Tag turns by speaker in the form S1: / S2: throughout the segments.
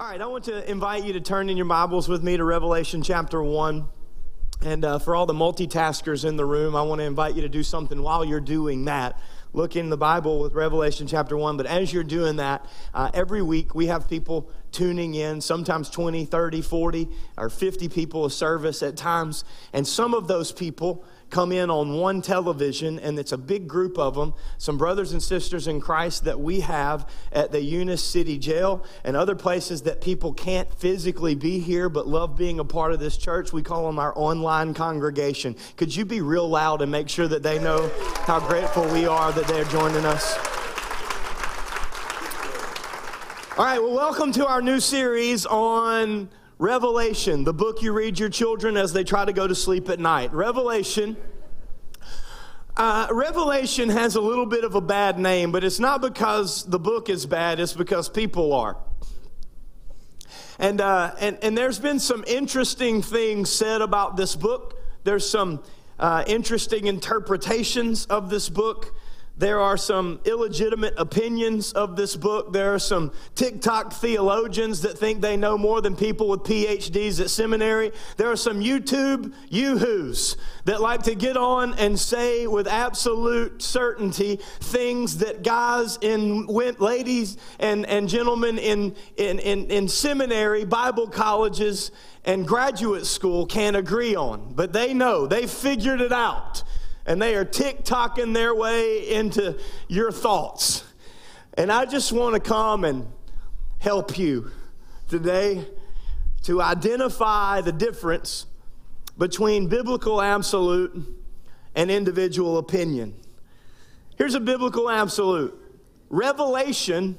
S1: All right, I want to invite you to turn in your Bibles with me to Revelation chapter 1. And uh, for all the multitaskers in the room, I want to invite you to do something while you're doing that. Look in the Bible with Revelation chapter 1. But as you're doing that, uh, every week we have people tuning in, sometimes 20, 30, 40, or 50 people a service at times. And some of those people come in on one television, and it's a big group of them, some brothers and sisters in Christ that we have at the Eunice City Jail and other places that people can't physically be here but love being a part of this church. We call them our online congregation. Could you be real loud and make sure that they know how grateful we are that they're joining us? All right, well, welcome to our new series on Revelation, the book you read your children as they try to go to sleep at night. Revelation. Uh, Revelation has a little bit of a bad name, but it's not because the book is bad, it's because people are. And, uh, and, and there's been some interesting things said about this book. There's some uh, interesting interpretations of this book. There are some illegitimate opinions of this book. There are some TikTok theologians that think they know more than people with PhDs at seminary. There are some YouTube yoo-hoos that like to get on and say with absolute certainty things that guys and ladies and, and gentlemen in, in, in, in seminary, Bible colleges, and graduate school can't agree on. But they know, they figured it out and they are tick-tocking their way into your thoughts. And I just want to come and help you today to identify the difference between biblical absolute and individual opinion. Here's a biblical absolute revelation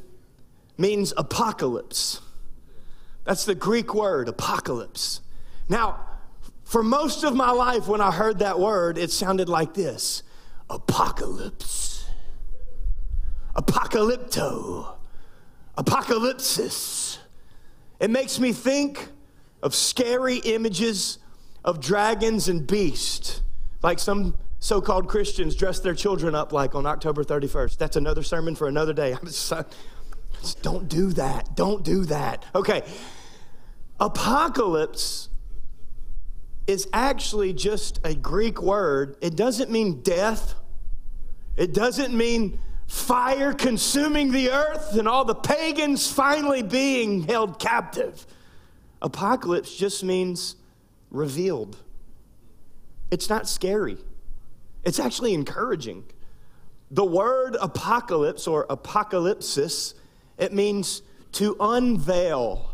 S1: means apocalypse. That's the Greek word, apocalypse. Now, for most of my life, when I heard that word, it sounded like this apocalypse, apocalypto, apocalypsis. It makes me think of scary images of dragons and beasts, like some so called Christians dress their children up like on October 31st. That's another sermon for another day. Just don't do that. Don't do that. Okay. Apocalypse is actually just a Greek word. It doesn't mean death, it doesn't mean fire consuming the earth and all the pagans finally being held captive. Apocalypse just means revealed. It's not scary, it's actually encouraging. The word apocalypse or apocalypsis, it means to unveil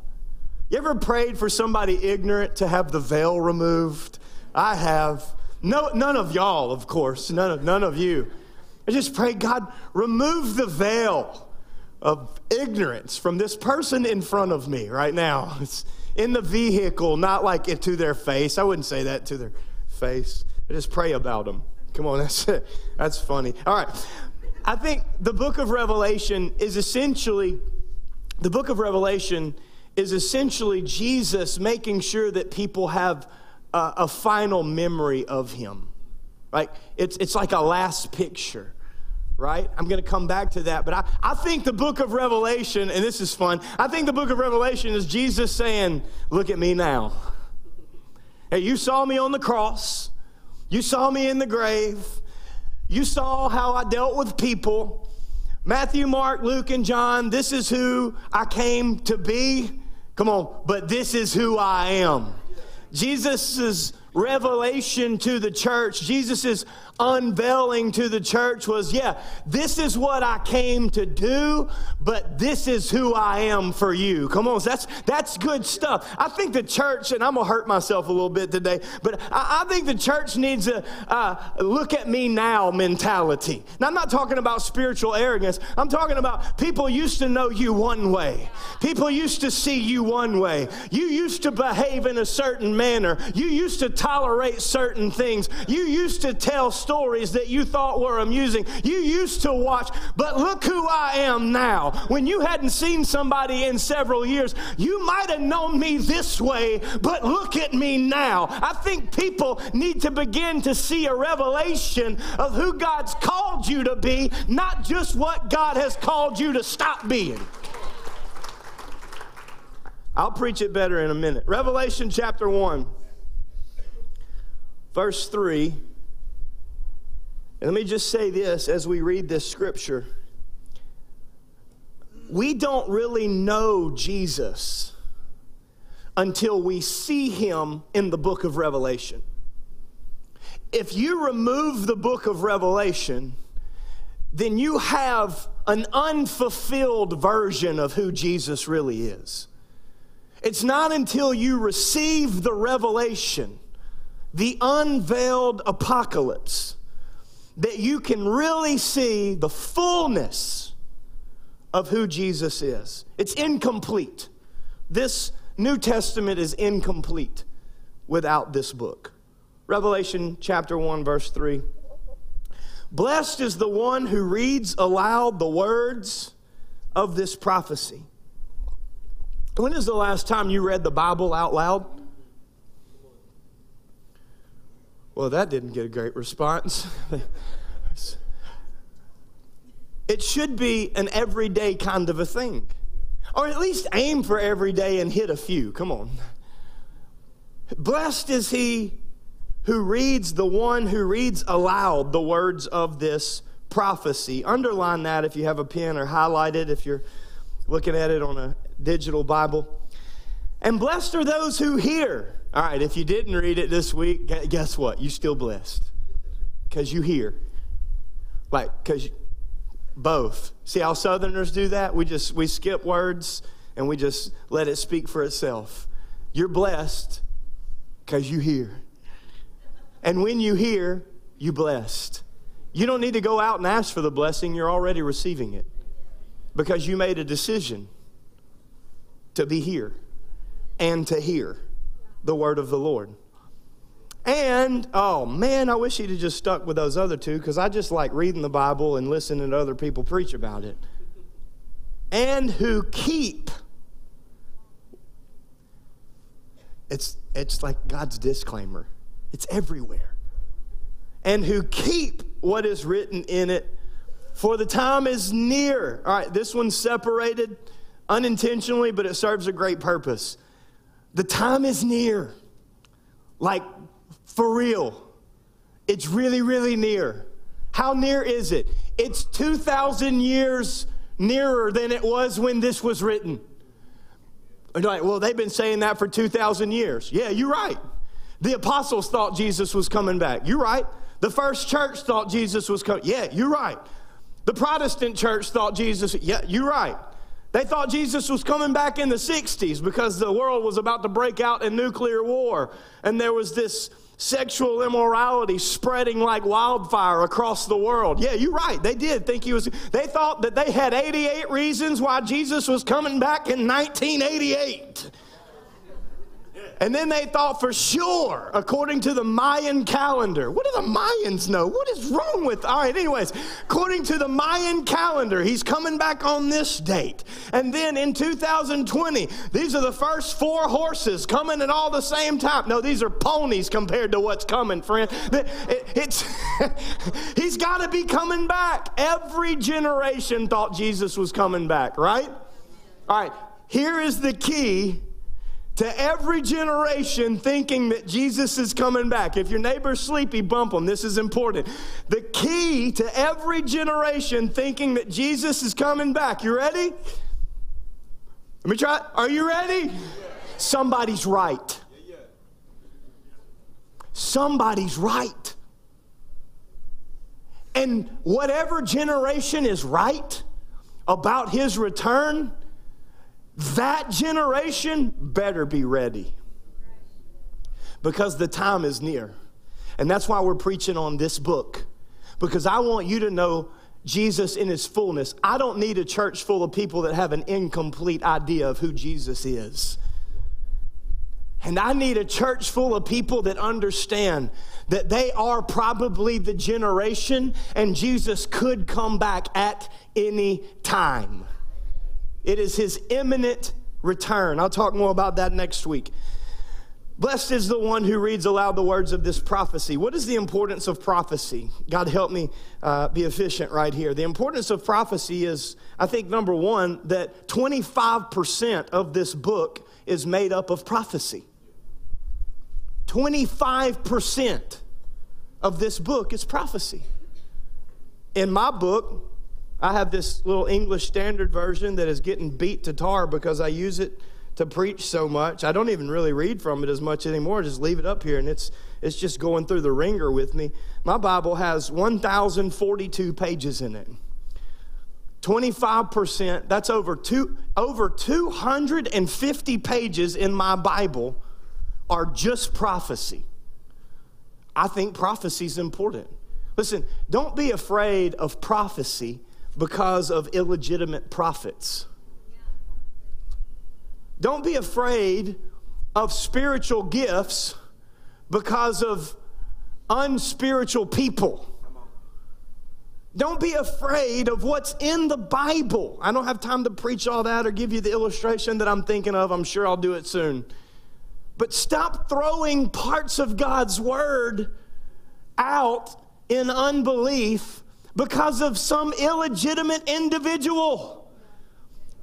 S1: you ever prayed for somebody ignorant to have the veil removed? I have. No, none of y'all, of course, none of, none of you. I just pray, God, remove the veil of ignorance from this person in front of me right now. It's in the vehicle, not like it to their face. I wouldn't say that to their face. I just pray about them. Come on, that's it. That's funny. All right. I think the book of Revelation is essentially, the book of Revelation is essentially Jesus making sure that people have a, a final memory of him. Right? It's, it's like a last picture right? I'm going to come back to that. But I, I think the book of Revelation, and this is fun, I think the book of Revelation is Jesus saying, Look at me now. Hey, you saw me on the cross, you saw me in the grave, you saw how I dealt with people. Matthew, Mark, Luke, and John, this is who I came to be. Come on, but this is who I am. Jesus' revelation to the church, Jesus' unveiling to the church was, yeah, this is what I came to do, but this is who I am for you. Come on, that's that's good stuff. I think the church, and I'm gonna hurt myself a little bit today, but I, I think the church needs a look at me now mentality. Now, I'm not talking about spiritual arrogance. I'm talking about people used to know you one way. People used to see you one way. You used to behave in a certain manner. You used to tolerate certain things. You used to tell stories that you thought were amusing. You used to watch, but look who I am now. When you hadn't seen somebody in several years, you might have known me this way, but look at me now. I think people need to begin to see a revelation of who God's called you to be, not just what God has called you to stop being. I'll preach it better in a minute. Revelation chapter 1, verse 3. And let me just say this as we read this scripture. We don't really know Jesus until we see him in the book of Revelation. If you remove the book of Revelation, then you have an unfulfilled version of who Jesus really is. It's not until you receive the revelation, the unveiled apocalypse, that you can really see the fullness of who Jesus is. It's incomplete. This New Testament is incomplete without this book. Revelation chapter 1, verse 3. Blessed is the one who reads aloud the words of this prophecy. When is the last time you read the Bible out loud? Well, that didn't get a great response. it should be an everyday kind of a thing. Or at least aim for every day and hit a few. Come on. Blessed is he who reads, the one who reads aloud the words of this prophecy. Underline that if you have a pen or highlight it if you're looking at it on a digital Bible. And blessed are those who hear. All right, if you didn't read it this week, guess what? You're still blessed because you hear. Like, because both. See how Southerners do that? We just we skip words and we just let it speak for itself. You're blessed because you hear. And when you hear, you blessed. You don't need to go out and ask for the blessing, you're already receiving it because you made a decision to be here and to hear the word of the Lord. And, oh man, I wish he'd have just stuck with those other two because I just like reading the Bible and listening to other people preach about it. And who keep. It's, it's like God's disclaimer, it's everywhere. And who keep what is written in it, for the time is near. All right, this one's separated unintentionally, but it serves a great purpose. The time is near. Like for real. It's really, really near. How near is it? It's 2,000 years nearer than it was when this was written. like, well, they've been saying that for 2,000 years. Yeah, you're right. The apostles thought Jesus was coming back. You're right. The first church thought Jesus was coming. Yeah, you're right. The Protestant church thought Jesus, yeah, you're right. They thought Jesus was coming back in the 60s because the world was about to break out in nuclear war. And there was this sexual immorality spreading like wildfire across the world. Yeah, you're right. They did think he was. They thought that they had 88 reasons why Jesus was coming back in 1988. And then they thought for sure, according to the Mayan calendar. What do the Mayans know? What is wrong with? All right, anyways, according to the Mayan calendar, he's coming back on this date. And then in 2020, these are the first four horses coming at all the same time. No, these are ponies compared to what's coming, friend. it's he's got to be coming back. Every generation thought Jesus was coming back, right? All right, here is the key to every generation thinking that Jesus is coming back. If your neighbor's sleepy, bump them. This is important. The key to every generation thinking that Jesus is coming back. You ready? Let me try. Are you ready? Somebody's right. Somebody's right. And whatever generation is right about his return, that generation better be ready because the time is near. And that's why we're preaching on this book because I want you to know Jesus in his fullness. I don't need a church full of people that have an incomplete idea of who Jesus is. And I need a church full of people that understand that they are probably the generation and Jesus could come back at any time. It is his imminent return. I'll talk more about that next week. Blessed is the one who reads aloud the words of this prophecy. What is the importance of prophecy? God help me uh, be efficient right here. The importance of prophecy is, I think, number one, that 25% of this book is made up of prophecy. 25% of this book is prophecy. In my book, I have this little English Standard Version that is getting beat to tar because I use it to preach so much. I don't even really read from it as much anymore. Just leave it up here and it's it's just going through the ringer with me. My Bible has 1042 pages in it. 25%, that's over two over 250 pages in my Bible are just prophecy. I think prophecy is important. Listen, don't be afraid of prophecy because of illegitimate prophets. Don't be afraid of spiritual gifts because of unspiritual people. Don't be afraid of what's in the Bible. I don't have time to preach all that or give you the illustration that I'm thinking of. I'm sure I'll do it soon. But stop throwing parts of God's word out in unbelief because of some illegitimate individual.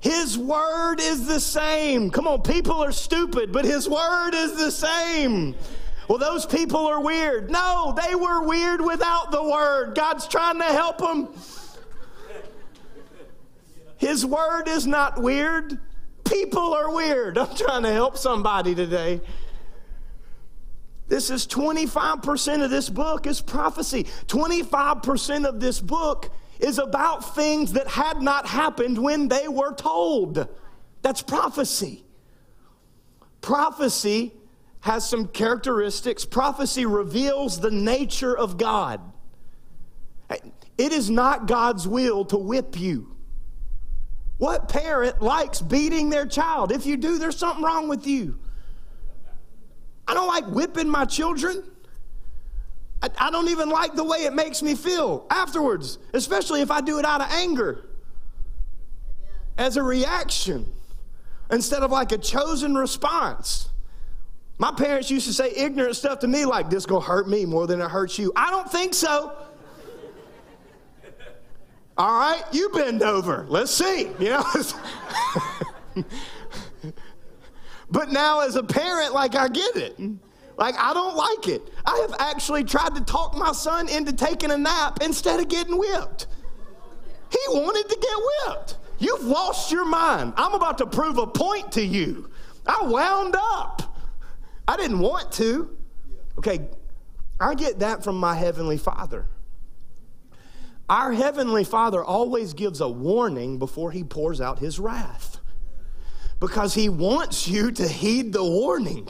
S1: His word is the same. Come on, people are stupid, but His word is the same. Well, those people are weird. No, they were weird without the word. God's trying to help them. His word is not weird. People are weird. I'm trying to help somebody today. This is 25% of this book is prophecy. 25% of this book is about things that had not happened when they were told. That's prophecy. Prophecy has some characteristics. Prophecy reveals the nature of God. It is not God's will to whip you. What parent likes beating their child? If you do, there's something wrong with you. I don't like whipping my children. I, I don't even like the way it makes me feel afterwards, especially if I do it out of anger as a reaction instead of like a chosen response. My parents used to say ignorant stuff to me like, this gonna hurt me more than it hurts you. I don't think so. All right, you bend over. Let's see. You know? but now as a parent, like I get it. Like, I don't like it. I have actually tried to talk my son into taking a nap instead of getting whipped. He wanted to get whipped. You've lost your mind. I'm about to prove a point to you. I wound up. I didn't want to. Okay, I get that from my Heavenly Father. Our Heavenly Father always gives a warning before He pours out His wrath because He wants you to heed the warning.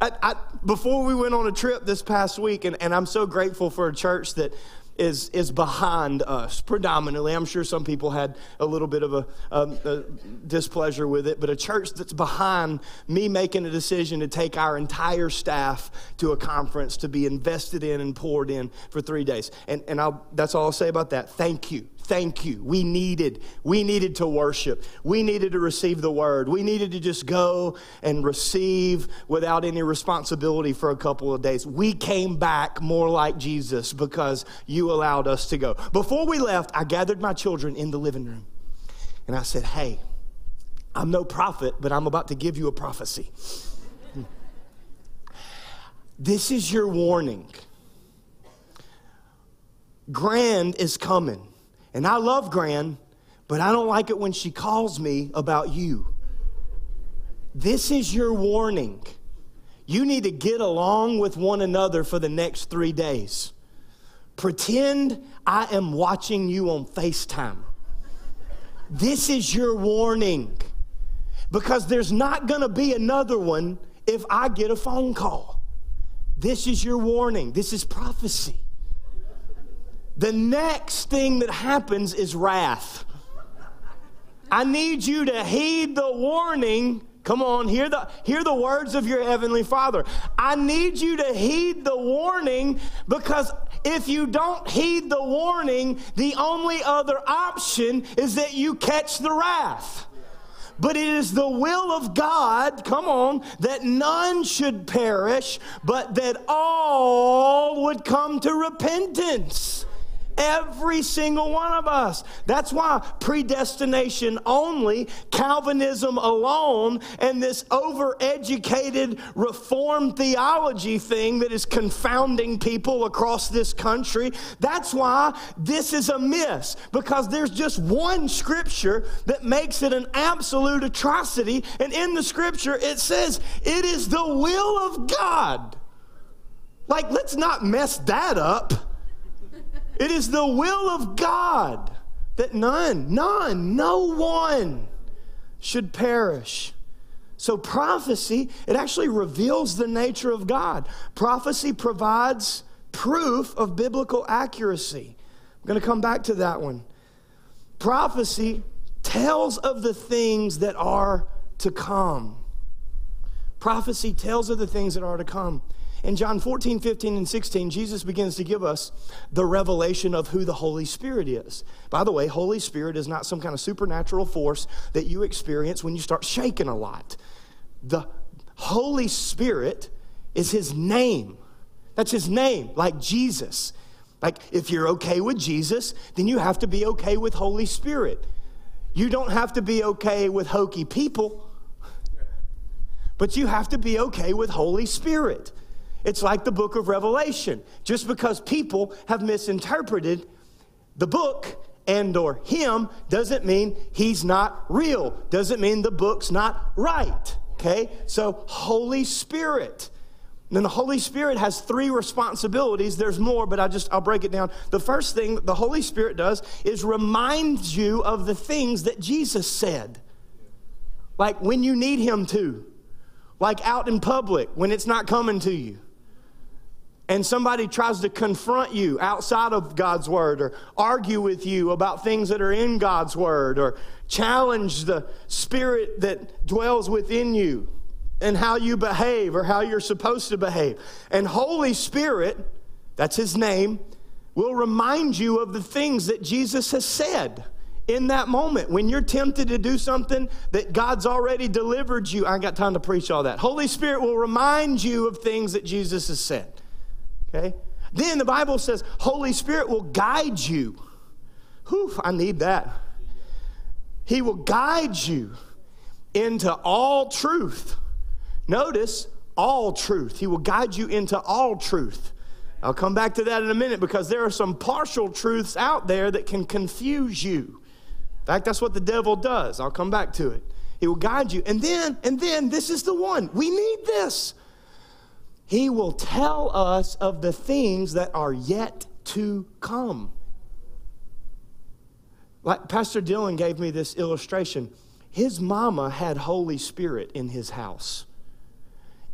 S1: I, I, before we went on a trip this past week, and, and I'm so grateful for a church that is, is behind us predominantly. I'm sure some people had a little bit of a, a, displeasure with it, but a church that's behind me making a decision to take our entire staff to a conference to be invested in and poured in for three days. And, and I'll, that's all I'll say about that. Thank you thank you. We needed, we needed to worship. We needed to receive the word. We needed to just go and receive without any responsibility for a couple of days. We came back more like Jesus because you allowed us to go. Before we left, I gathered my children in the living room and I said, Hey, I'm no prophet, but I'm about to give you a prophecy. this is your warning. Gran is coming. And I love Gran, but I don't like it when she calls me about you. This is your warning. You need to get along with one another for the next three days. Pretend I am watching you on FaceTime. This is your warning because there's not going to be another one if I get a phone call. This is your warning. This is prophecy. The next thing that happens is wrath. I need you to heed the warning. Come on, hear the, hear the words of your Heavenly Father. I need you to heed the warning because if you don't heed the warning, the only other option is that you catch the wrath. But it is the will of God, come on, that none should perish, but that all would come to repentance. Every single one of us. That's why predestination only, Calvinism alone, and this overeducated reformed theology thing that is confounding people across this country. That's why this is a miss because there's just one scripture that makes it an absolute atrocity. And in the scripture, it says, It is the will of God. Like, let's not mess that up. It is the will of God that none, none, no one should perish. So, prophecy, it actually reveals the nature of God. Prophecy provides proof of biblical accuracy. I'm going to come back to that one. Prophecy tells of the things that are to come. Prophecy tells of the things that are to come. In John 14, 15, and 16, Jesus begins to give us the revelation of who the Holy Spirit is. By the way, Holy Spirit is not some kind of supernatural force that you experience when you start shaking a lot. The Holy Spirit is his name. That's his name, like Jesus. Like, if you're okay with Jesus, then you have to be okay with Holy Spirit. You don't have to be okay with hokey people, but you have to be okay with Holy Spirit. It's like the book of Revelation. Just because people have misinterpreted the book and or him doesn't mean he's not real. Doesn't mean the book's not right. Okay? So Holy Spirit. And then the Holy Spirit has three responsibilities. There's more, but I just I'll break it down. The first thing the Holy Spirit does is reminds you of the things that Jesus said. Like when you need him to. Like out in public when it's not coming to you and somebody tries to confront you outside of God's word or argue with you about things that are in God's word or challenge the spirit that dwells within you and how you behave or how you're supposed to behave. And Holy Spirit, that's his name, will remind you of the things that Jesus has said in that moment when you're tempted to do something that God's already delivered you. I ain't got time to preach all that. Holy Spirit will remind you of things that Jesus has said. Okay? Then the Bible says Holy Spirit will guide you. Whew, I need that. He will guide you into all truth. Notice all truth. He will guide you into all truth. I'll come back to that in a minute because there are some partial truths out there that can confuse you. In fact, that's what the devil does. I'll come back to it. He will guide you. And then, and then, this is the one. We need this. He will tell us of the things that are yet to come. Like Pastor Dylan gave me this illustration. His mama had Holy Spirit in his house.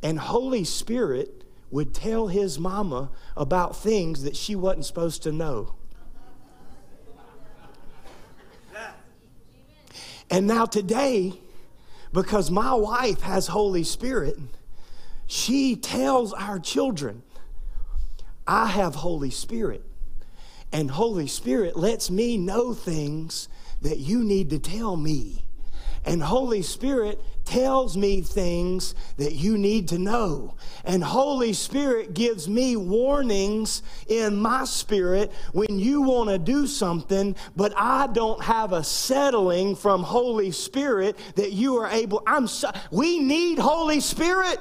S1: And Holy Spirit would tell his mama about things that she wasn't supposed to know. And now today, because my wife has Holy Spirit, she tells our children, I have Holy Spirit. And Holy Spirit lets me know things that you need to tell me. And Holy Spirit tells me things that you need to know. And Holy Spirit gives me warnings in my spirit when you want to do something, but I don't have a settling from Holy Spirit that you are able. I'm so, we need Holy Spirit.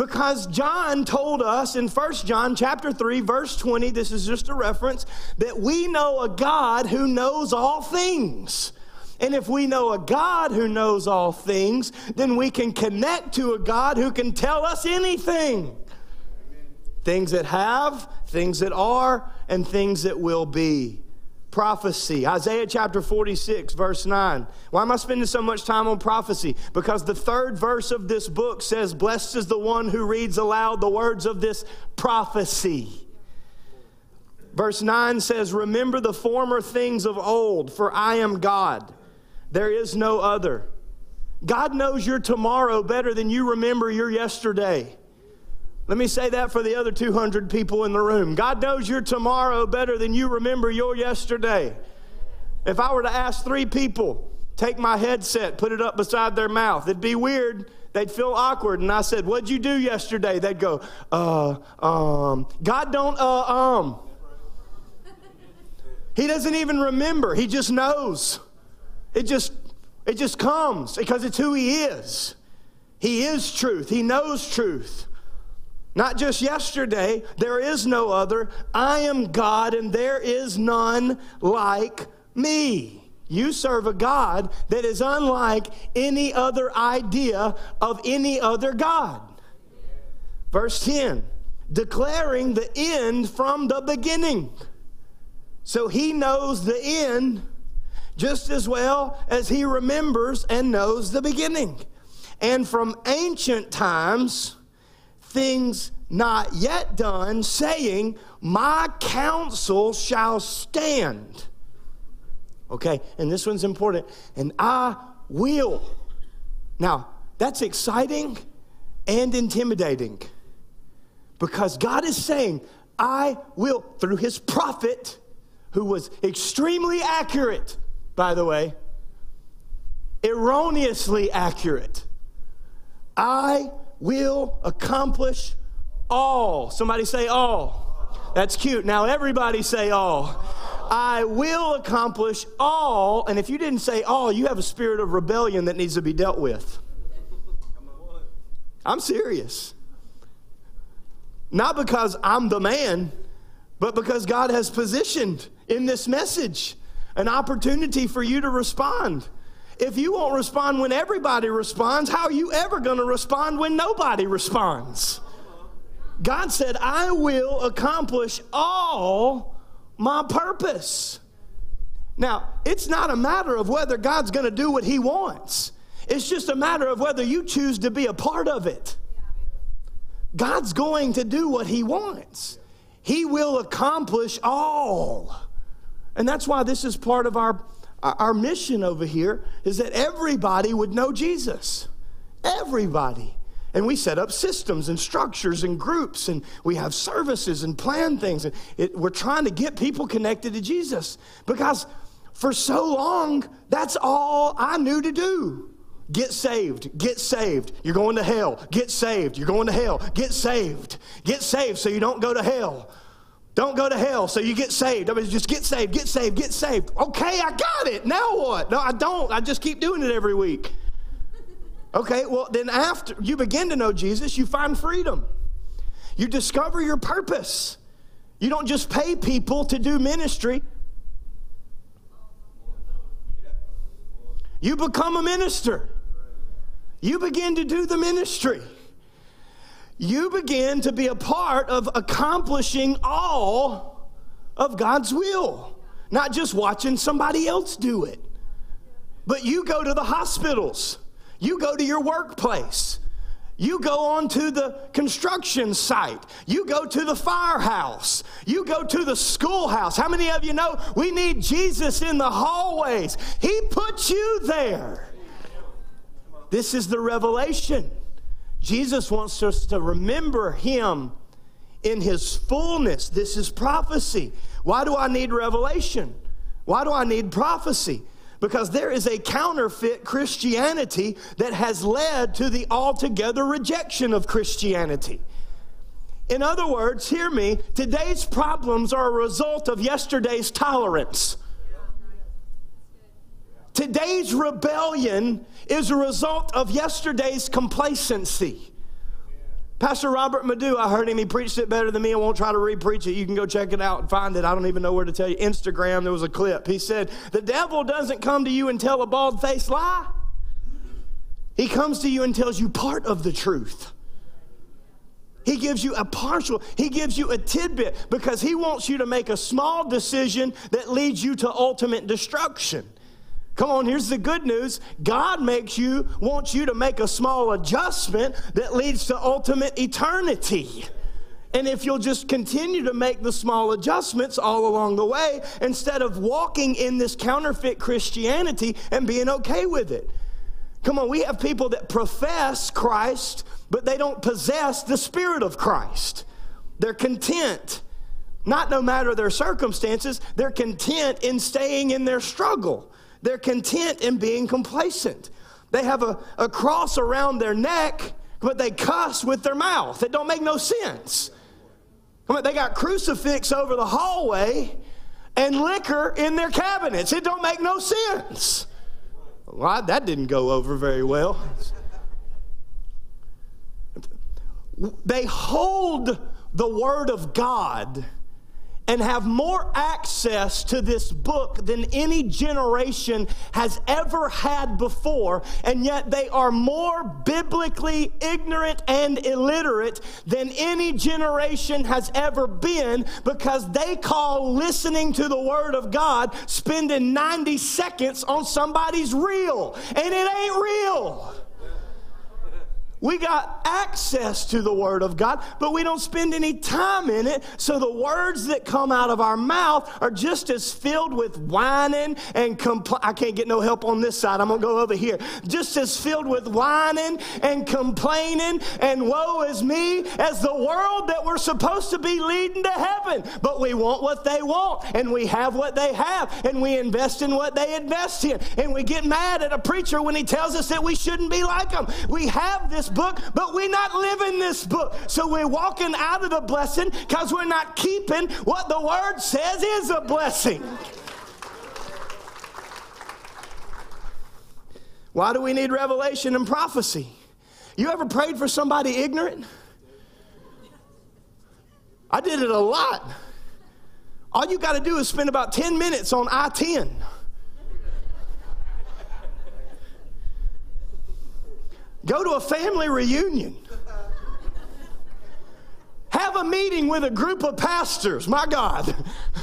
S1: Because John told us in 1 John chapter 3 verse 20 this is just a reference that we know a God who knows all things. And if we know a God who knows all things, then we can connect to a God who can tell us anything. Things that have, things that are, and things that will be prophecy. Isaiah chapter 46, verse 9. Why am I spending so much time on prophecy? Because the third verse of this book says, Blessed is the one who reads aloud the words of this prophecy. Verse 9 says, Remember the former things of old, for I am God. There is no other. God knows your tomorrow better than you remember your yesterday. Let me say that for the other 200 people in the room. God knows your tomorrow better than you remember your yesterday. If I were to ask three people take my headset, put it up beside their mouth. It'd be weird. They'd feel awkward. And I said, What'd you do yesterday? They'd go, Uh, um, God don't, uh, um. He doesn't even remember. He just knows. It just, it just comes because it's who he is. He is truth. He knows truth. Not just yesterday, there is no other. I am God and there is none like me. You serve a God that is unlike any other idea of any other God. Verse 10 declaring the end from the beginning. So he knows the end just as well as he remembers and knows the beginning. And from ancient times, things not yet done, saying, My counsel shall stand. Okay, and this one's important. And I will. Now, that's exciting and intimidating because God is saying, I will, through his prophet, who was extremely accurate, by the way, erroneously accurate. I will accomplish all. Somebody say all. That's cute. Now, everybody say all. I will accomplish all. And if you didn't say all, you have a spirit of rebellion that needs to be dealt with. I'm serious. Not because I'm the man, but because God has positioned in this message an opportunity for you to respond. If you won't respond when everybody responds, how are you ever going to respond when nobody responds? God said, I will accomplish all my purpose. Now, it's not a matter of whether God's going to do what He wants, it's just a matter of whether you choose to be a part of it. God's going to do what He wants, He will accomplish all. And that's why this is part of our our mission over here is that everybody would know Jesus. Everybody. And we set up systems and structures and groups, and we have services and plan things. And it, we're trying to get people connected to Jesus because for so long, that's all I knew to do. Get saved, get saved. You're going to hell. Get saved. You're going to hell. Get saved. Get saved so you don't go to hell. Don't go to hell, so you get saved. I mean, just get saved, get saved, get saved. Okay, I got it. Now what? No, I don't. I just keep doing it every week. Okay, well, then after you begin to know Jesus, you find freedom. You discover your purpose. You don't just pay people to do ministry, you become a minister. You begin to do the ministry you begin to be a part of accomplishing all of God's will, not just watching somebody else do it. But you go to the hospitals, you go to your workplace, you go on to the construction site. You go to the firehouse. You go to the schoolhouse. How many of you know we need Jesus in the hallways? He put you there. This is the revelation. Jesus wants us to remember him in his fullness. This is prophecy. Why do I need revelation? Why do I need prophecy? Because there is a counterfeit Christianity that has led to the altogether rejection of Christianity. In other words, hear me, today's problems are a result of yesterday's tolerance. Today's rebellion is a result of yesterday's complacency. Pastor Robert Madu, I heard him, he preached it better than me. I won't try to re-preach it. You can go check it out and find it. I don't even know where to tell you. Instagram, there was a clip. He said, The devil doesn't come to you and tell a bald faced lie. He comes to you and tells you part of the truth. He gives you a partial, he gives you a tidbit because he wants you to make a small decision that leads you to ultimate destruction. Come on, here's the good news. God makes you, wants you to make a small adjustment that leads to ultimate eternity. And if you'll just continue to make the small adjustments all along the way, instead of walking in this counterfeit Christianity and being okay with it. Come on, we have people that profess Christ, but they don't possess the Spirit of Christ. They're content, not no matter their circumstances, they're content in staying in their struggle. They're content in being complacent. They have a, a cross around their neck, but they cuss with their mouth. It don't make no sense. They got crucifix over the hallway and liquor in their cabinets. It don't make no sense. Well, that didn't go over very well. They hold the Word of God and have more access to this book than any generation has ever had before, and yet they are more biblically ignorant and illiterate than any generation has ever been because they call listening to the Word of God spending 90 seconds on somebody's reel, and it ain't real. We got access to the Word of God, but we don't spend any time in it. So the words that come out of our mouth are just as filled with whining and compl- I can't get no help on this side. I'm going to go over here. Just as filled with whining and complaining and woe is me as the world that we're supposed to be leading to heaven. But we want what they want and we have what they have and we invest in what they invest in. And we get mad at a preacher when he tells us that we shouldn't be like them. We have this book, but we're not living this book. So we're walking out of the blessing because we're not keeping what the word says is a blessing. Why do we need revelation and prophecy? You ever prayed for somebody ignorant? I did it a lot. All you got to do is spend about 10 minutes on I 10. Go to a family reunion. Have a meeting with a group of pastors. My God,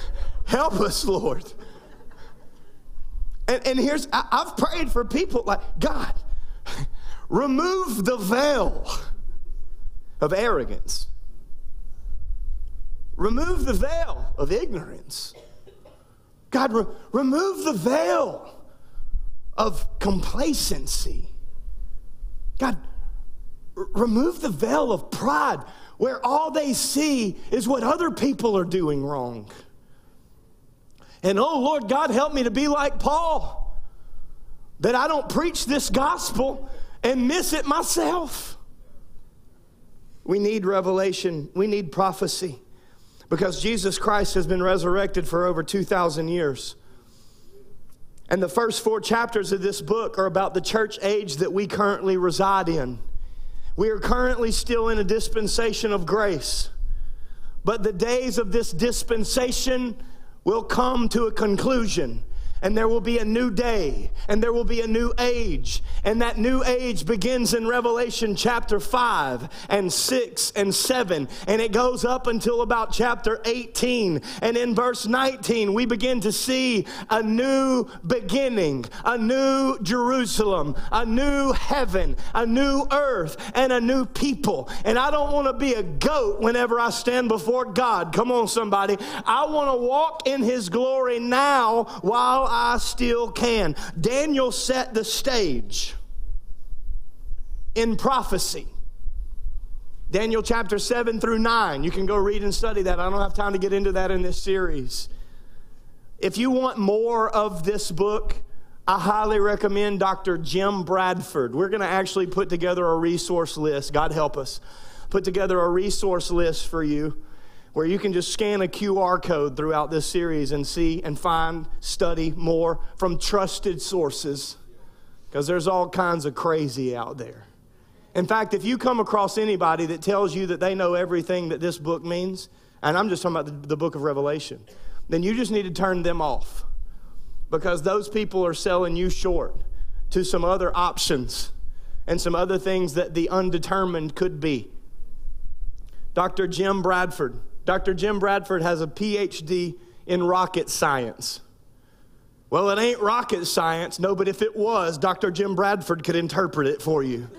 S1: help us, Lord. And, and here's, I, I've prayed for people like, God, remove the veil of arrogance, remove the veil of ignorance. God, re- remove the veil of complacency. God, r- remove the veil of pride where all they see is what other people are doing wrong. And oh, Lord God, help me to be like Paul, that I don't preach this gospel and miss it myself. We need revelation, we need prophecy because Jesus Christ has been resurrected for over 2,000 years. And the first four chapters of this book are about the church age that we currently reside in. We are currently still in a dispensation of grace, but the days of this dispensation will come to a conclusion and there will be a new day, and there will be a new age. And that new age begins in Revelation chapter 5 and 6 and 7, and it goes up until about chapter 18. And in verse 19, we begin to see a new beginning, a new Jerusalem, a new heaven, a new earth, and a new people. And I don't want to be a goat whenever I stand before God. Come on, somebody. I want to walk in His glory now while I still can. Daniel set the stage in prophecy. Daniel chapter 7 through 9. You can go read and study that. I don't have time to get into that in this series. If you want more of this book, I highly recommend Dr. Jim Bradford. We're going to actually put together a resource list. God help us. Put together a resource list for you where you can just scan a QR code throughout this series and see and find, study more from trusted sources because there's all kinds of crazy out there. In fact, if you come across anybody that tells you that they know everything that this book means, and I'm just talking about the, the book of Revelation, then you just need to turn them off because those people are selling you short to some other options and some other things that the undetermined could be. Dr. Jim Bradford Dr. Jim Bradford has a PhD in rocket science. Well, it ain't rocket science, no, but if it was, Dr. Jim Bradford could interpret it for you.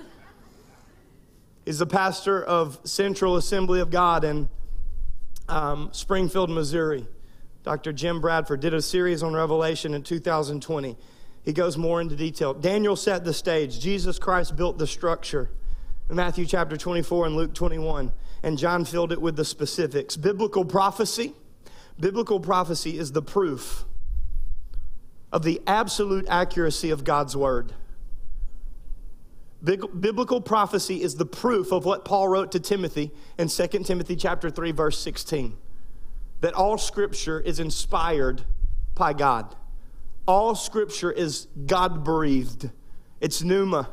S1: He's the pastor of Central Assembly of God in um, Springfield, Missouri. Dr. Jim Bradford did a series on Revelation in 2020. He goes more into detail. Daniel set the stage, Jesus Christ built the structure. In Matthew chapter 24 and Luke 21 and John filled it with the specifics. Biblical prophecy, biblical prophecy is the proof of the absolute accuracy of God's word. Biblical prophecy is the proof of what Paul wrote to Timothy in 2 Timothy chapter 3 verse 16 that all scripture is inspired by God. All scripture is God breathed. It's pneuma.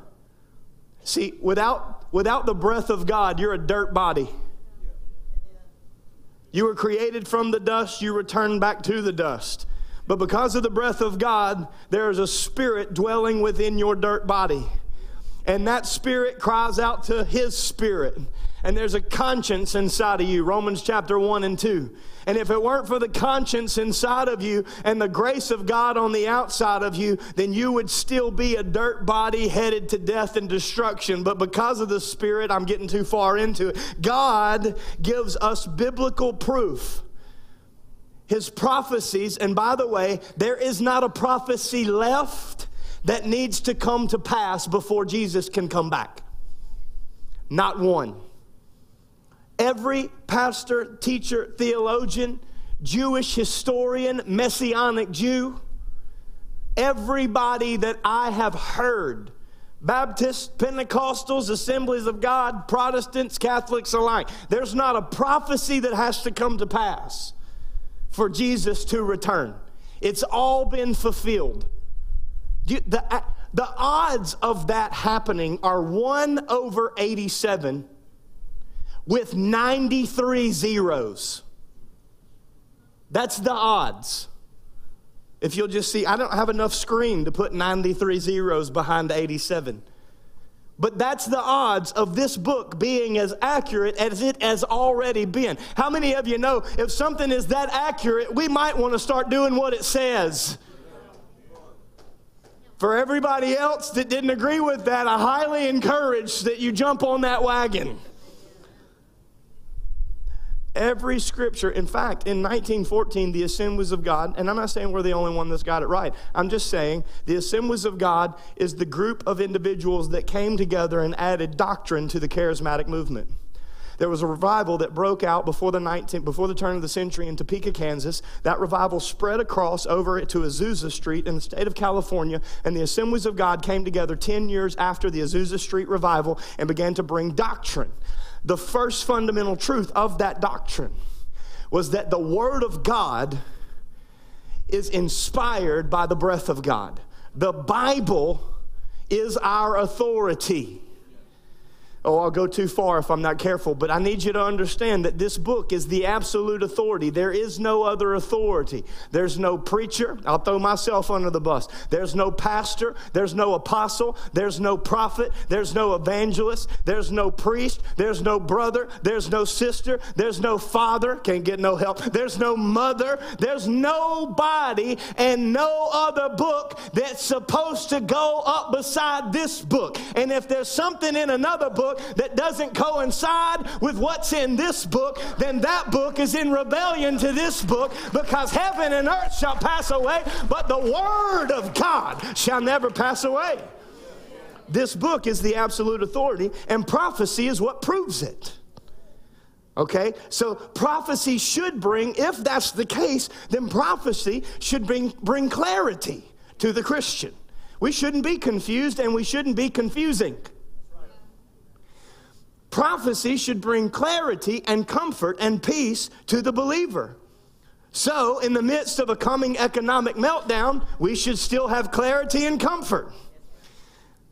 S1: See, without without the breath of God, you're a dirt body. You were created from the dust, you return back to the dust. But because of the breath of God, there is a spirit dwelling within your dirt body and that spirit cries out to his spirit. And there's a conscience inside of you, Romans chapter 1 and 2. And if it weren't for the conscience inside of you and the grace of God on the outside of you, then you would still be a dirt body headed to death and destruction. But because of the Spirit, I'm getting too far into it. God gives us biblical proof. His prophecies, and by the way, there is not a prophecy left that needs to come to pass before Jesus can come back. Not one. Every pastor, teacher, theologian, Jewish historian, messianic Jew, everybody that I have heard, Baptists, Pentecostals, Assemblies of God, Protestants, Catholics alike, there's not a prophecy that has to come to pass for Jesus to return. It's all been fulfilled. The, the odds of that happening are 1 over 87 with 93 zeros. That's the odds. If you'll just see, I don't have enough screen to put 93 zeros behind 87. But that's the odds of this book being as accurate as it has already been. How many of you know if something is that accurate, we might want to start doing what it says? For everybody else that didn't agree with that, I highly encourage that you jump on that wagon. Every scripture, in fact, in 1914, the Assemblies of God, and I'm not saying we're the only one that's got it right. I'm just saying the Assemblies of God is the group of individuals that came together and added doctrine to the charismatic movement. There was a revival that broke out before the 19th, before the turn of the century in Topeka, Kansas. That revival spread across over to Azusa Street in the state of California, and the Assemblies of God came together 10 years after the Azusa Street revival and began to bring doctrine. The first fundamental truth of that doctrine was that the Word of God is inspired by the breath of God. The Bible is our authority. Oh, I'll go too far if I'm not careful, but I need you to understand that this book is the absolute authority. There is no other authority. There's no preacher. I'll throw myself under the bus. There's no pastor. There's no apostle. There's no prophet. There's no evangelist. There's no priest. There's no brother. There's no sister. There's no father. Can't get no help. There's no mother. There's nobody and no other book that's supposed to go up beside this book. And if there's something in another book, book that doesn't coincide with what's in this book, then that book is in rebellion to this book because heaven and earth shall pass away, but the word of God shall never pass away. This book is the absolute authority, and prophecy is what proves it. Okay, so prophecy should bring, if that's the case, then prophecy should bring, bring clarity to the Christian. We shouldn't be confused and we shouldn't be confusing. Prophecy should bring clarity and comfort and peace to the believer. So, in the midst of a coming economic meltdown, we should still have clarity and comfort.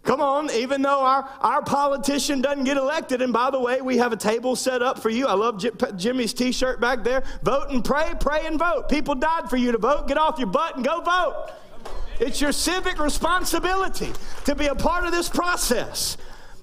S1: Come on, even though our, our politician doesn't get elected, and by the way, we have a table set up for you. I love Jimmy's t shirt back there. Vote and pray, pray and vote. People died for you to vote. Get off your butt and go vote. It's your civic responsibility to be a part of this process.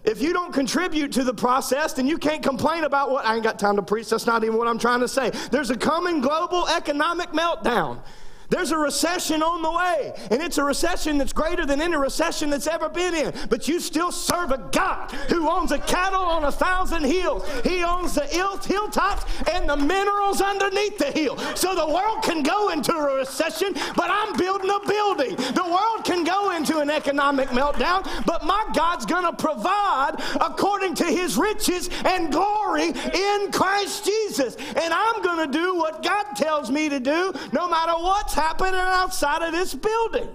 S1: If you don't contribute to the process, then you can't complain about what I ain't got time to preach. That's not even what I'm trying to say. There's a coming global economic meltdown. There's a recession on the way, and it's a recession that's greater than any recession that's ever been in. But you still serve a God who owns a cattle on a thousand hills. He owns the hilltops and the minerals underneath the hill. So the world can go into a recession, but I'm building a building. The world can go into an economic meltdown, but my God's going to provide according to his riches and glory in Christ Jesus. And I'm going to do what God tells me to do no matter what's happening outside of this building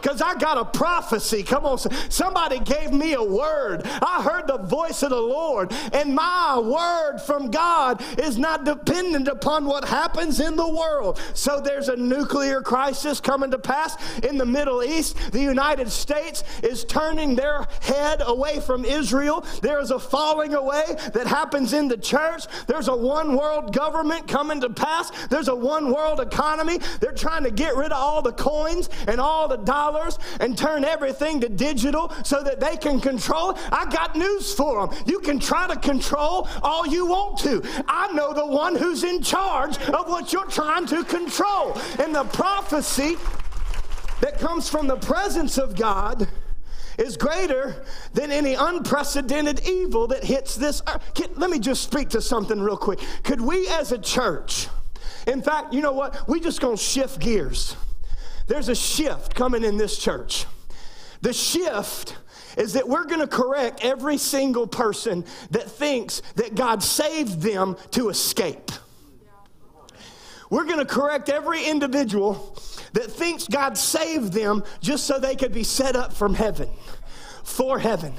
S1: because I got a prophecy. Come on, somebody gave me a word. I heard the voice of the Lord, and my word from God is not dependent upon what happens in the world. So there's a nuclear crisis coming to pass in the Middle East. The United States is turning their head away from Israel. There is a falling away that happens in the church. There's a one world government coming to pass. There's a one world economy. They're trying to get rid of all the coins and all the dollars and turn everything to digital so that they can control. I got news for them. You can try to control all you want to. I know the one who's in charge of what you're trying to control. And the prophecy that comes from the presence of God is greater than any unprecedented evil that hits this earth. Let me just speak to something real quick. Could we as a church, in fact, you know what? We just gonna shift gears. There's a shift coming in this church. The shift is that we're to correct every single person that thinks that God saved them to escape. We're to correct every individual that thinks God saved them just so they could be set up from heaven for heaven.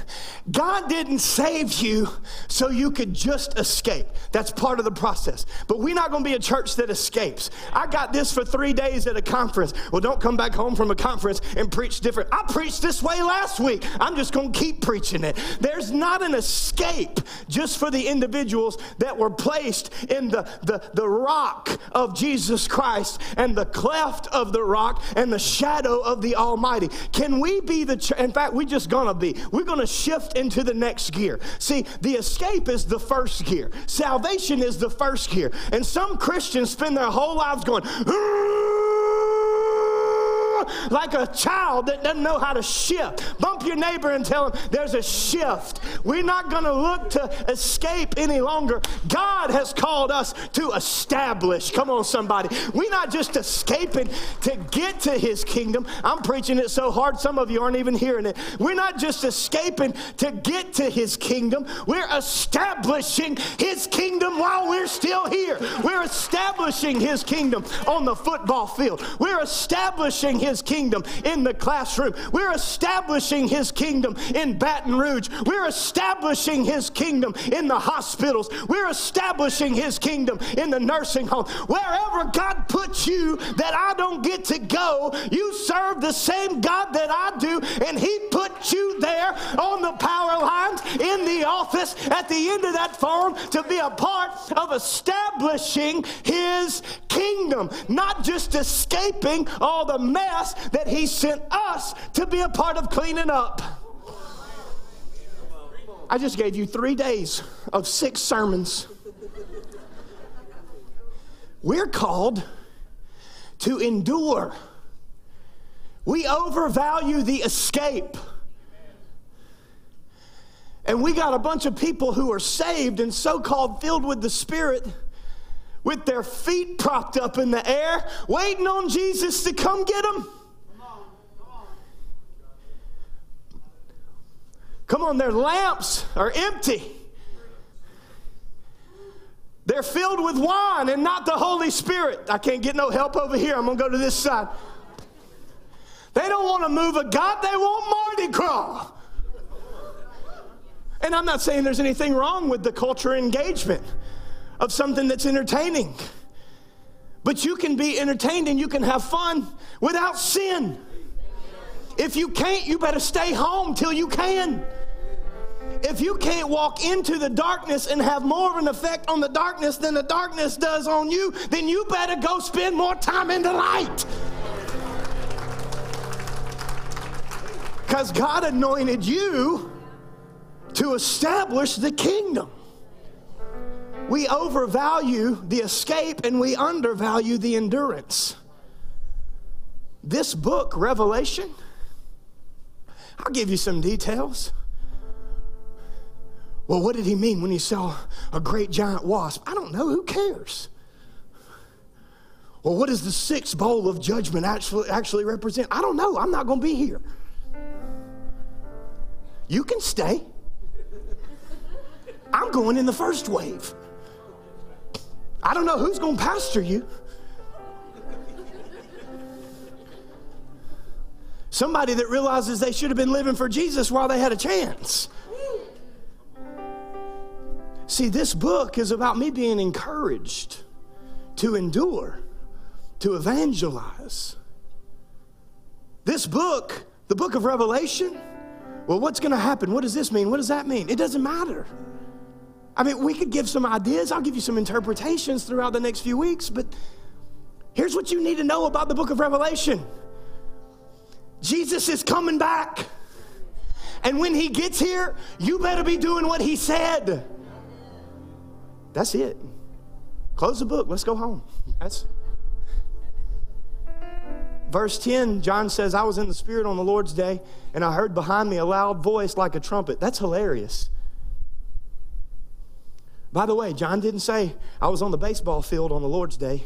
S1: God didn't save you so you could just escape. That's part of the process. But we're not going to be a church that escapes. I got this for three days at a conference. Well, don't come back home from a conference and preach different. I preached this way last week. I'm just going to keep preaching it. There's not an escape just for the individuals that were placed in the, the, the rock of Jesus Christ and the cleft of the rock and the shadow of the Almighty. Can we be the church? In fact, we just gonna be. We're gonna shift into the next gear. See, the escape is the first gear. Salvation is the first gear. And some Christians spend their whole lives going, like a child that doesn't know how to shift. Bump your neighbor and tell him there's a shift. We're not going to look to escape any longer. God has called us to establish. Come on, somebody. We're not just escaping to get to his kingdom. I'm preaching it so hard, some of you aren't even hearing it. We're not just escaping to get to his kingdom, we're establishing his kingdom while we're still here. We're establishing his kingdom on the football field. We're establishing his kingdom in the classroom. We're establishing his kingdom in Baton Rouge. We're establishing his kingdom in the hospitals. We're establishing his kingdom in the nursing home. Wherever God puts you that I don't get to go, you serve the same God that I do, and he put you there on the power lines in the office at the end of that phone to be a part of establishing his kingdom, not just escaping all the mess that He sent us to be a part of cleaning up. I just gave you three days of six sermons. We're called to endure. We overvalue the escape. And we got a bunch of people who are saved and so called filled with the Spirit with their feet propped up in the air, waiting on Jesus to come get them. Come on, their lamps are empty. They're filled with wine and not the Holy Spirit. I can't get no help over here. I'm going to go to this side. They don't want to move a God, they want Mardi Gras. And I'm not saying there's anything wrong with the culture engagement of something that's entertaining. But you can be entertained and you can have fun without sin. If you can't, you better stay home till you can. If you can't walk into the darkness and have more of an effect on the darkness than the darkness does on you, then you better go spend more time in the light. Because God anointed you to establish the kingdom. We overvalue the escape and we undervalue the endurance. This book, Revelation, I'll give you some details. Well, what did he mean when he saw a great giant wasp? I don't know. Who cares? Well, what does the sixth bowl of judgment actually, actually represent? I don't know. I'm not going to be here. You can stay. I'm going in the first wave. I don't know who's going to pastor you. Somebody that realizes they should have been living for Jesus while they had a chance. See, this book is about me being encouraged to endure, to evangelize. This book, the book of Revelation, well, what's going to happen? What does this mean? What does that mean? It doesn't matter. I mean, we could give some ideas. I'll give you some interpretations throughout the next few weeks, but here's what you need to know about the book of Revelation Jesus is coming back. And when he gets here, you better be doing what he said. That's it. Close the book. Let's go home. That's verse 10. John says, I was in the Spirit on the Lord's day, and I heard behind me a loud voice like a trumpet. That's hilarious. By the way, John didn't say, I was on the baseball field on the Lord's day,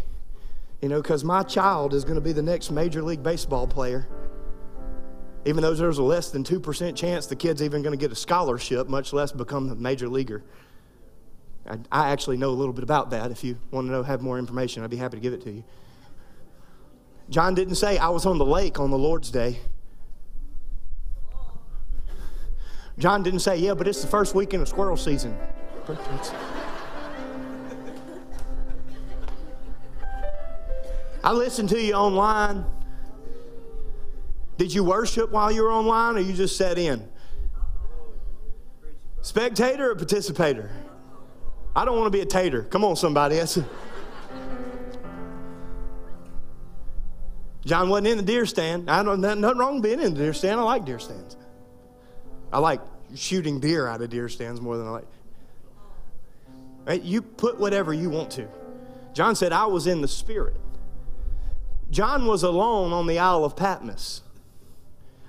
S1: you know, because my child is going to be the next Major League Baseball player. Even though there's a less than 2% chance the kid's even going to get a scholarship, much less become a major leaguer. I, I actually know a little bit about that. If you want to know, have more information, I'd be happy to give it to you. John didn't say, I was on the lake on the Lord's day. John didn't say, yeah, but it's the first weekend of squirrel season. I listened to you online. Did you worship while you were online or you just sat in? Spectator or participator? I don't want to be a tater. Come on, somebody. That's a... John wasn't in the deer stand. I don't nothing wrong being in the deer stand. I like deer stands. I like shooting deer out of deer stands more than I like. Right? You put whatever you want to. John said, I was in the spirit. John was alone on the Isle of Patmos.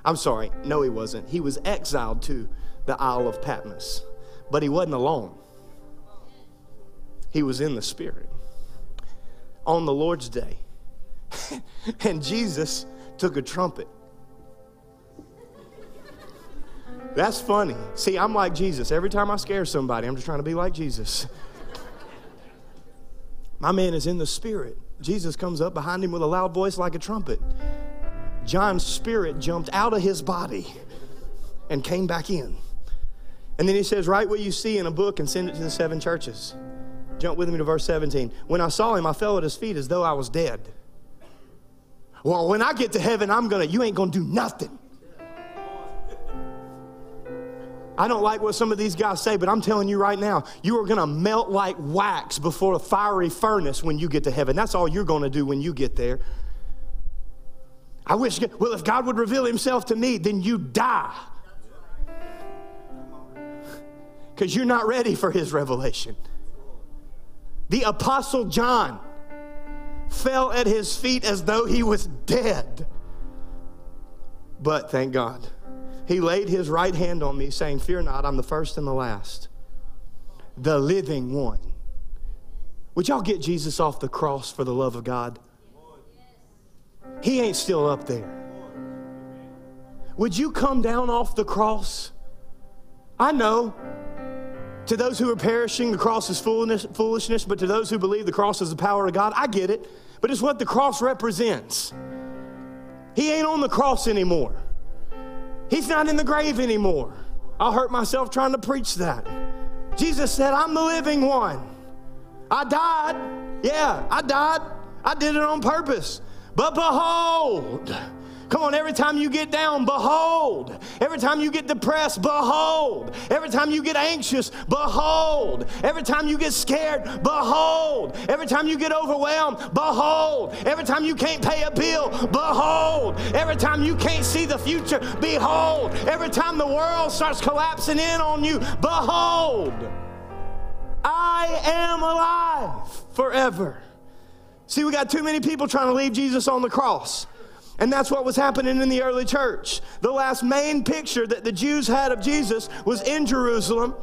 S1: I'm sorry, no, he wasn't. He was exiled to the Isle of Patmos, but he wasn't alone. He was in the Spirit on the Lord's day. and Jesus took a trumpet. That's funny. See, I'm like Jesus. Every time I scare somebody, I'm just trying to be like Jesus. My man is in the Spirit. Jesus comes up behind him with a loud voice like a trumpet. John's spirit jumped out of his body and came back in. And then he says, Write what you see in a book and send it to the seven churches. Jump with me to verse 17. When I saw him, I fell at his feet as though I was dead. Well, when I get to heaven, I'm gonna, you ain't gonna do nothing. I don't like what some of these guys say, but I'm telling you right now, you are going to melt like wax before a fiery furnace when you get to heaven. That's all you're going to do when you get there. I wish, well, if God would reveal himself to me, then you die. Because you're not ready for his revelation. The Apostle John fell at his feet as though he was dead. But thank God he laid his right hand on me, saying, Fear not, I'm the first and the last, the living one. Would y'all get Jesus off the cross for the love of God? He ain't still up there. Would you come down off the cross? I know. To those who are perishing, the cross is foolishness, but to those who believe the cross is the power of God, I get it. But it's what the cross represents. He ain't on the cross anymore. He's not in the grave anymore. I'll hurt myself trying to preach that. Jesus said, I'm the living one. I died. Yeah, I died. I did it on purpose. But behold, Come on, every time you get down, behold. Every time you get depressed, behold. Every time you get anxious, behold. Every time you get scared, behold. Every time you get overwhelmed, behold. Every time you can't pay a bill, behold. Every time you can't see the future, behold. Every time the world starts collapsing in on you, behold. I am alive forever. See, we got too many people trying to leave Jesus on the cross. And that's what was happening in the early church. The last main picture that the Jews had of Jesus was in Jerusalem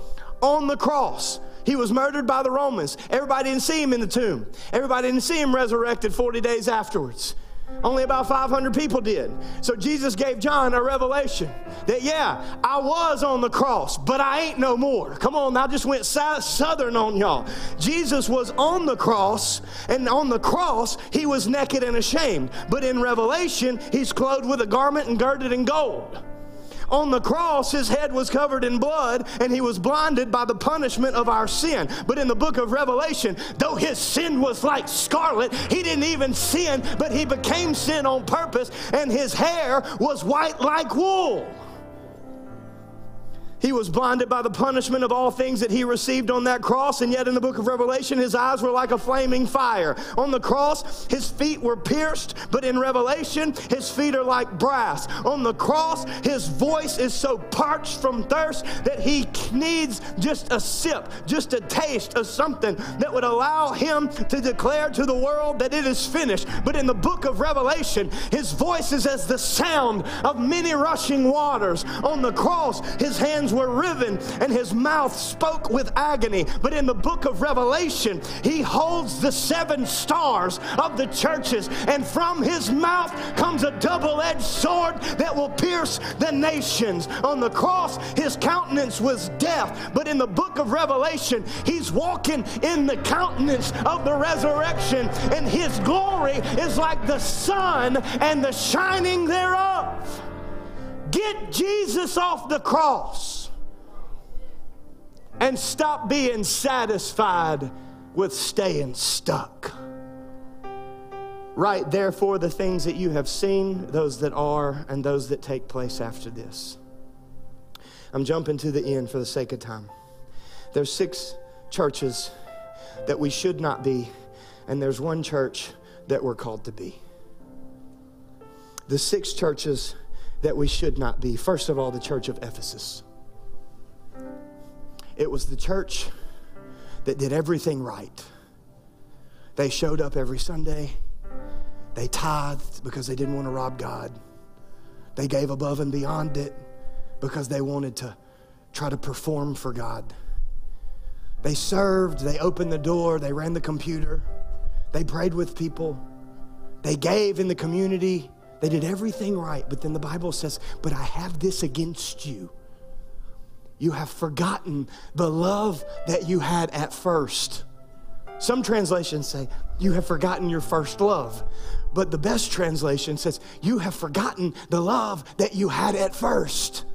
S1: on the cross. He was murdered by the Romans. Everybody didn't see him in the tomb. Everybody didn't see him resurrected 40 days afterwards. Only about 500 people did. So Jesus gave John a revelation that, yeah, I was on the cross, but I ain't no more. Come on, I just went southern on y'all. Jesus was on the cross, and on the cross, he was naked and ashamed. But in Revelation, he's clothed with a garment and girded in gold. On the cross, his head was covered in blood and he was blinded by the punishment of our sin. But in the book of Revelation, though his sin was like scarlet, he didn't even sin, but he became sin on purpose and his hair was white like wool. He was blinded by the punishment of all things that he received on that cross, and yet in the book of Revelation, his eyes were like a flaming fire. On the cross, his feet were pierced, but in Revelation, his feet are like brass. On the cross, his voice is so parched from thirst that he needs just a sip, just a taste of something that would allow him to declare to the world that it is finished. But in the book of Revelation, his voice is as the sound of many rushing waters. On the cross, his hands were riven and his mouth spoke with agony. But in the book of Revelation, he holds the seven stars of the churches, and from his mouth comes a double edged sword that will pierce the nations. On the cross, his countenance was death, but in the book of Revelation, he's walking in the countenance of the resurrection, and his glory is like the sun and the shining thereof. Get Jesus off the cross and stop being satisfied with staying stuck. Write, therefore, the things that you have seen, those that are, and those that take place after this. I'm jumping to the end for the sake of time. There's six churches that we should not be, and there's one church that we're called to be. The six churches that we should not be. First of all, the church of Ephesus. It was the church that did everything right. They showed up every Sunday. They tithed because they didn't want to rob God. They gave above and beyond it because they wanted to try to perform for God. They served, they opened the door, they ran the computer, they prayed with people, they gave in the community, they did everything right. But then the Bible says, But I have this against you you have forgotten the love that you had at first. Some translations say, You have forgotten your first love. But the best translation says, You have forgotten the love that you had at first.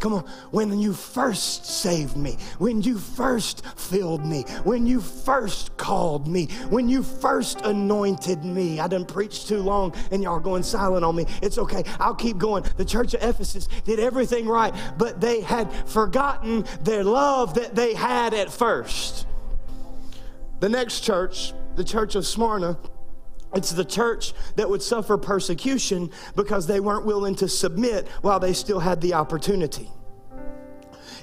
S1: Come on, when you first saved me, when you first filled me, when you first called me, when you first anointed me. I done preached too long and y'all going silent on me. It's okay, I'll keep going. The church of Ephesus did everything right, but they had forgotten their love that they had at first. The next church, the church of Smyrna, it's the church that would suffer persecution because they weren't willing to submit while they still had the opportunity.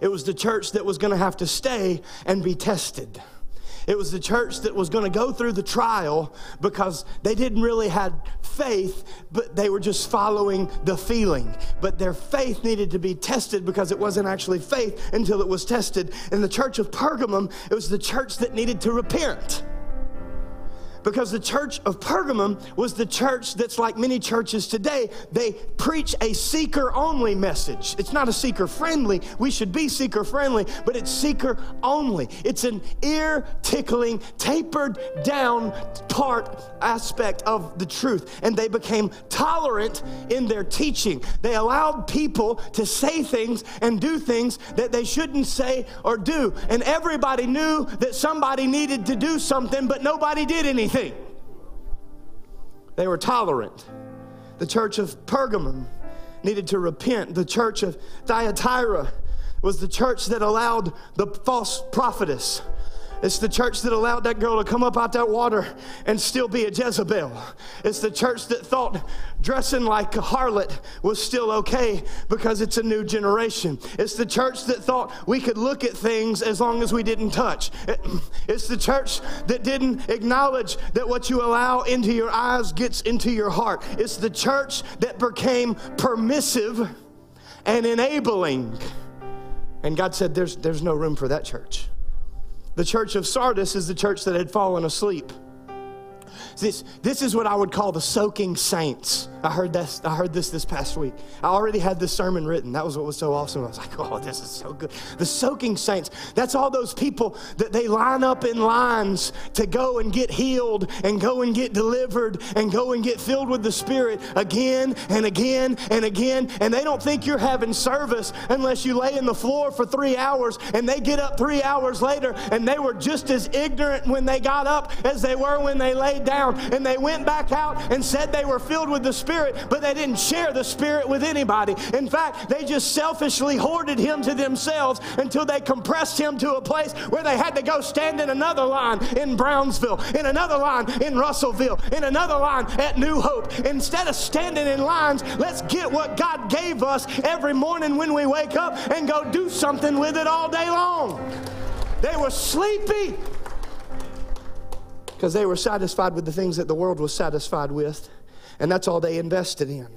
S1: It was the church that was going to have to stay and be tested. It was the church that was going to go through the trial because they didn't really have faith, but they were just following the feeling. But their faith needed to be tested because it wasn't actually faith until it was tested. In the church of Pergamum, it was the church that needed to repent because the church of Pergamum was the church that's like many churches today. They preach a seeker only message. It's not a seeker friendly. We should be seeker friendly, but it's seeker only. It's an ear tickling, tapered down part aspect of the truth. And they became tolerant in their teaching. They allowed people to say things and do things that they shouldn't say or do. And everybody knew that somebody needed to do something, but nobody did anything They were tolerant. The church of Pergamum needed to repent. The church of Thyatira was the church that allowed the false prophetess it's the church that allowed that girl to come up out that water and still be a Jezebel. It's the church that thought dressing like a harlot was still okay because it's a new generation. It's the church that thought we could look at things as long as we didn't touch. It's the church that didn't acknowledge that what you allow into your eyes gets into your heart. It's the church that became permissive and enabling. And God said, There's, there's no room for that church. The church of Sardis is the church that had fallen asleep. This, this is what I would call the soaking saints. I heard this, I heard this this past week. I already had this sermon written. That was what was so awesome. I was like, oh, this is so good. The soaking saints, that's all those people that they line up in lines to go and get healed and go and get delivered and go and get filled with the Spirit again and again and again. And they don't think you're having service unless you lay in the floor for three hours and they get up three hours later and they were just as ignorant when they got up as they were when they laid down. And they went back out and said they were filled with the Spirit, but they didn't share the Spirit with anybody. In fact, they just selfishly hoarded Him to themselves until they compressed Him to a place where they had to go stand in another line in Brownsville, in another line in Russellville, in another line at New Hope. Instead of standing in lines, let's get what God gave us every morning when we wake up and go do something with it all day long. They were sleepy because they were satisfied with the things that the world was satisfied with, and that's all they invested in.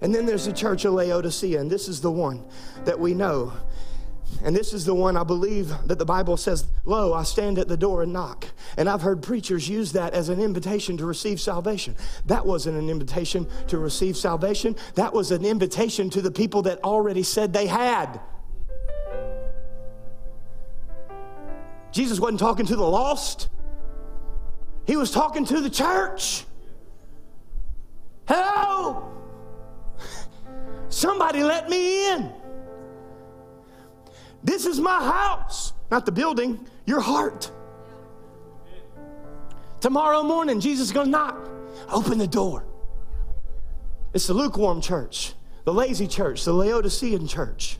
S1: And then there's the church of Laodicea, and this is the one that we know. And this is the one I believe that the Bible says, Lo, I stand at the door and knock. And I've heard preachers use that as an invitation to receive salvation. That wasn't an invitation to receive salvation, that was an invitation to the people that already said they had. Jesus wasn't talking to the lost, he was talking to the church. Hello? Somebody let me in. This is my house, not the building, your heart. Tomorrow morning, Jesus is going to knock. Open the door. It's the lukewarm church, the lazy church, the Laodicean church.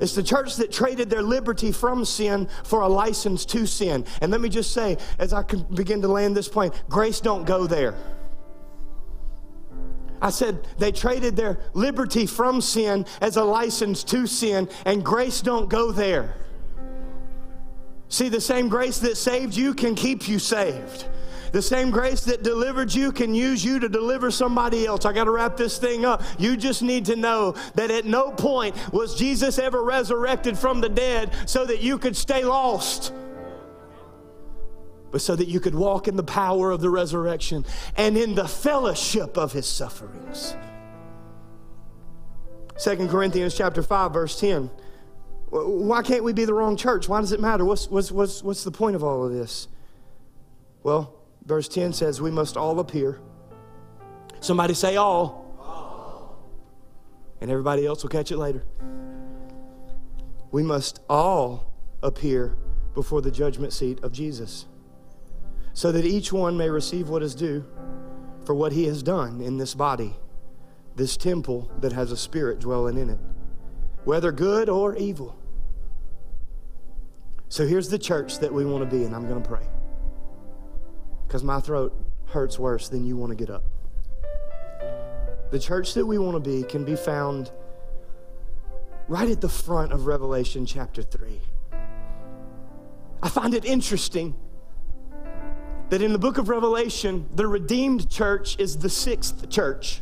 S1: It's the church that traded their liberty from sin for a license to sin. And let me just say, as I begin to land this plane, grace don't go there. I said they traded their liberty from sin as a license to sin, and grace don't go there. See, the same grace that saved you can keep you saved. The same grace that delivered you can use you to deliver somebody else. I got to wrap this thing up. You just need to know that at no point was Jesus ever resurrected from the dead so that you could stay lost but so that you could walk in the power of the resurrection and in the fellowship of his sufferings. 2 Corinthians chapter 5 verse 10. Why can't we be the wrong church? Why does it matter? What's, what's, what's, what's the point of all of this? Well, Verse 10 says, We must all appear. Somebody say all. And everybody else will catch it later. We must all appear before the judgment seat of Jesus so that each one may receive what is due for what he has done in this body, this temple that has a spirit dwelling in it, whether good or evil. So here's the church that we want to be, and I'm going to pray because my throat hurts worse than you want to get up. The church that we want to be can be found right at the front of Revelation chapter 3. I find it interesting that in the book of Revelation, the redeemed church is the sixth church.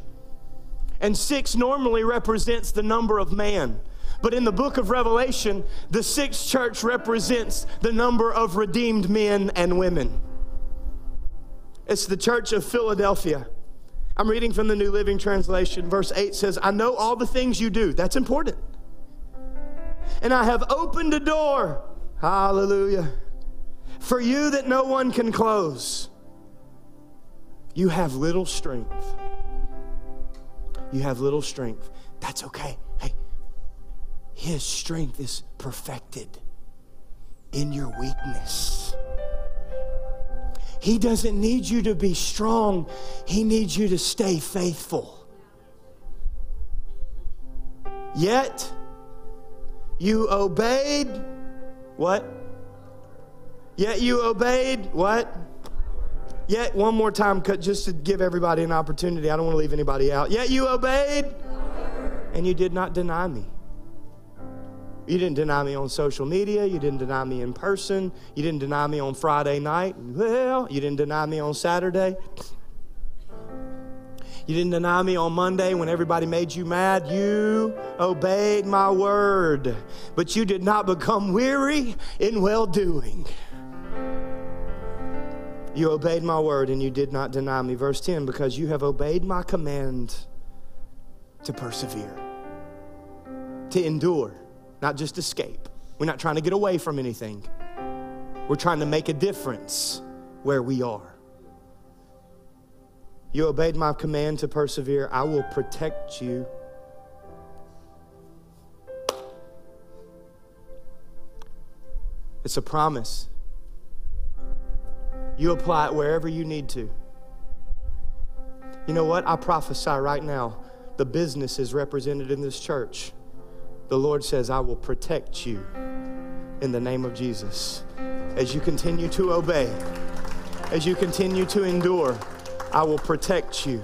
S1: And six normally represents the number of man. But in the book of Revelation, the sixth church represents the number of redeemed men and women. It's the church of Philadelphia. I'm reading from the New Living Translation. Verse 8 says, I know all the things you do. That's important. And I have opened a door, hallelujah, for you that no one can close. You have little strength. You have little strength. That's okay. Hey, His strength is perfected in your weakness. He doesn't need you to be strong, He needs you to stay faithful. Yet, you obeyed what? Yet you obeyed what? Yet, one more time, just to give everybody an opportunity. I don't want to leave anybody out. Yet you obeyed, and you did not deny me. You didn't deny me on social media. You didn't deny me in person. You didn't deny me on Friday night. Well, you didn't deny me on Saturday. You didn't deny me on Monday when everybody made you mad. You obeyed my word, but you did not become weary in well doing. You obeyed my word and you did not deny me. Verse 10 because you have obeyed my command to persevere, to endure, not just escape. We're not trying to get away from anything, we're trying to make a difference where we are. You obeyed my command to persevere. I will protect you. It's a promise. You apply it wherever you need to. You know what? I prophesy right now the business is represented in this church. The Lord says, I will protect you in the name of Jesus. As you continue to obey, as you continue to endure, I will protect you.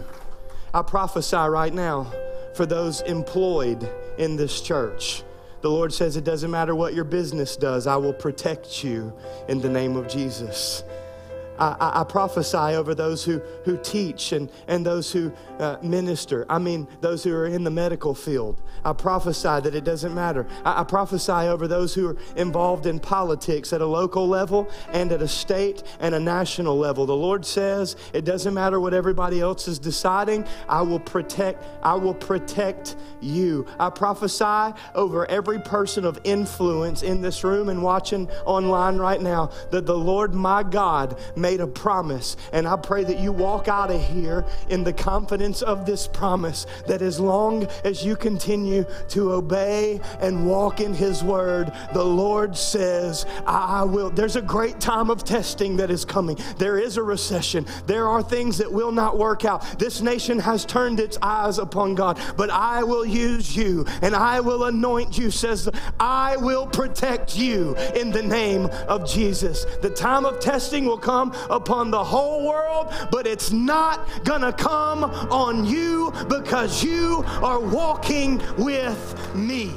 S1: I prophesy right now for those employed in this church. The Lord says, It doesn't matter what your business does, I will protect you in the name of Jesus. I, I, prophesy over those who, who teach and, and those who uh, minister. I mean, those who are in the medical field. I prophesy that it doesn't matter. I, I prophesy over those who are involved in politics at a local level and at a state and a national level. The Lord says it doesn't matter what everybody else is deciding. I will protect. I will protect you. I prophesy over every person of influence in this room and watching online right now that the Lord my God made a promise. And I pray that you walk out of here in the confidence of this promise that as long as you continue to obey and walk in His word, the Lord says, I will. There's a great time of testing that is coming. There is a recession. There are things that will not work out. This nation has turned its eyes upon God, but I will use you and I will anoint you, says, I will protect you in the name of Jesus. The time of testing will come upon the whole world, but it's not gonna come on you because you are walking with me.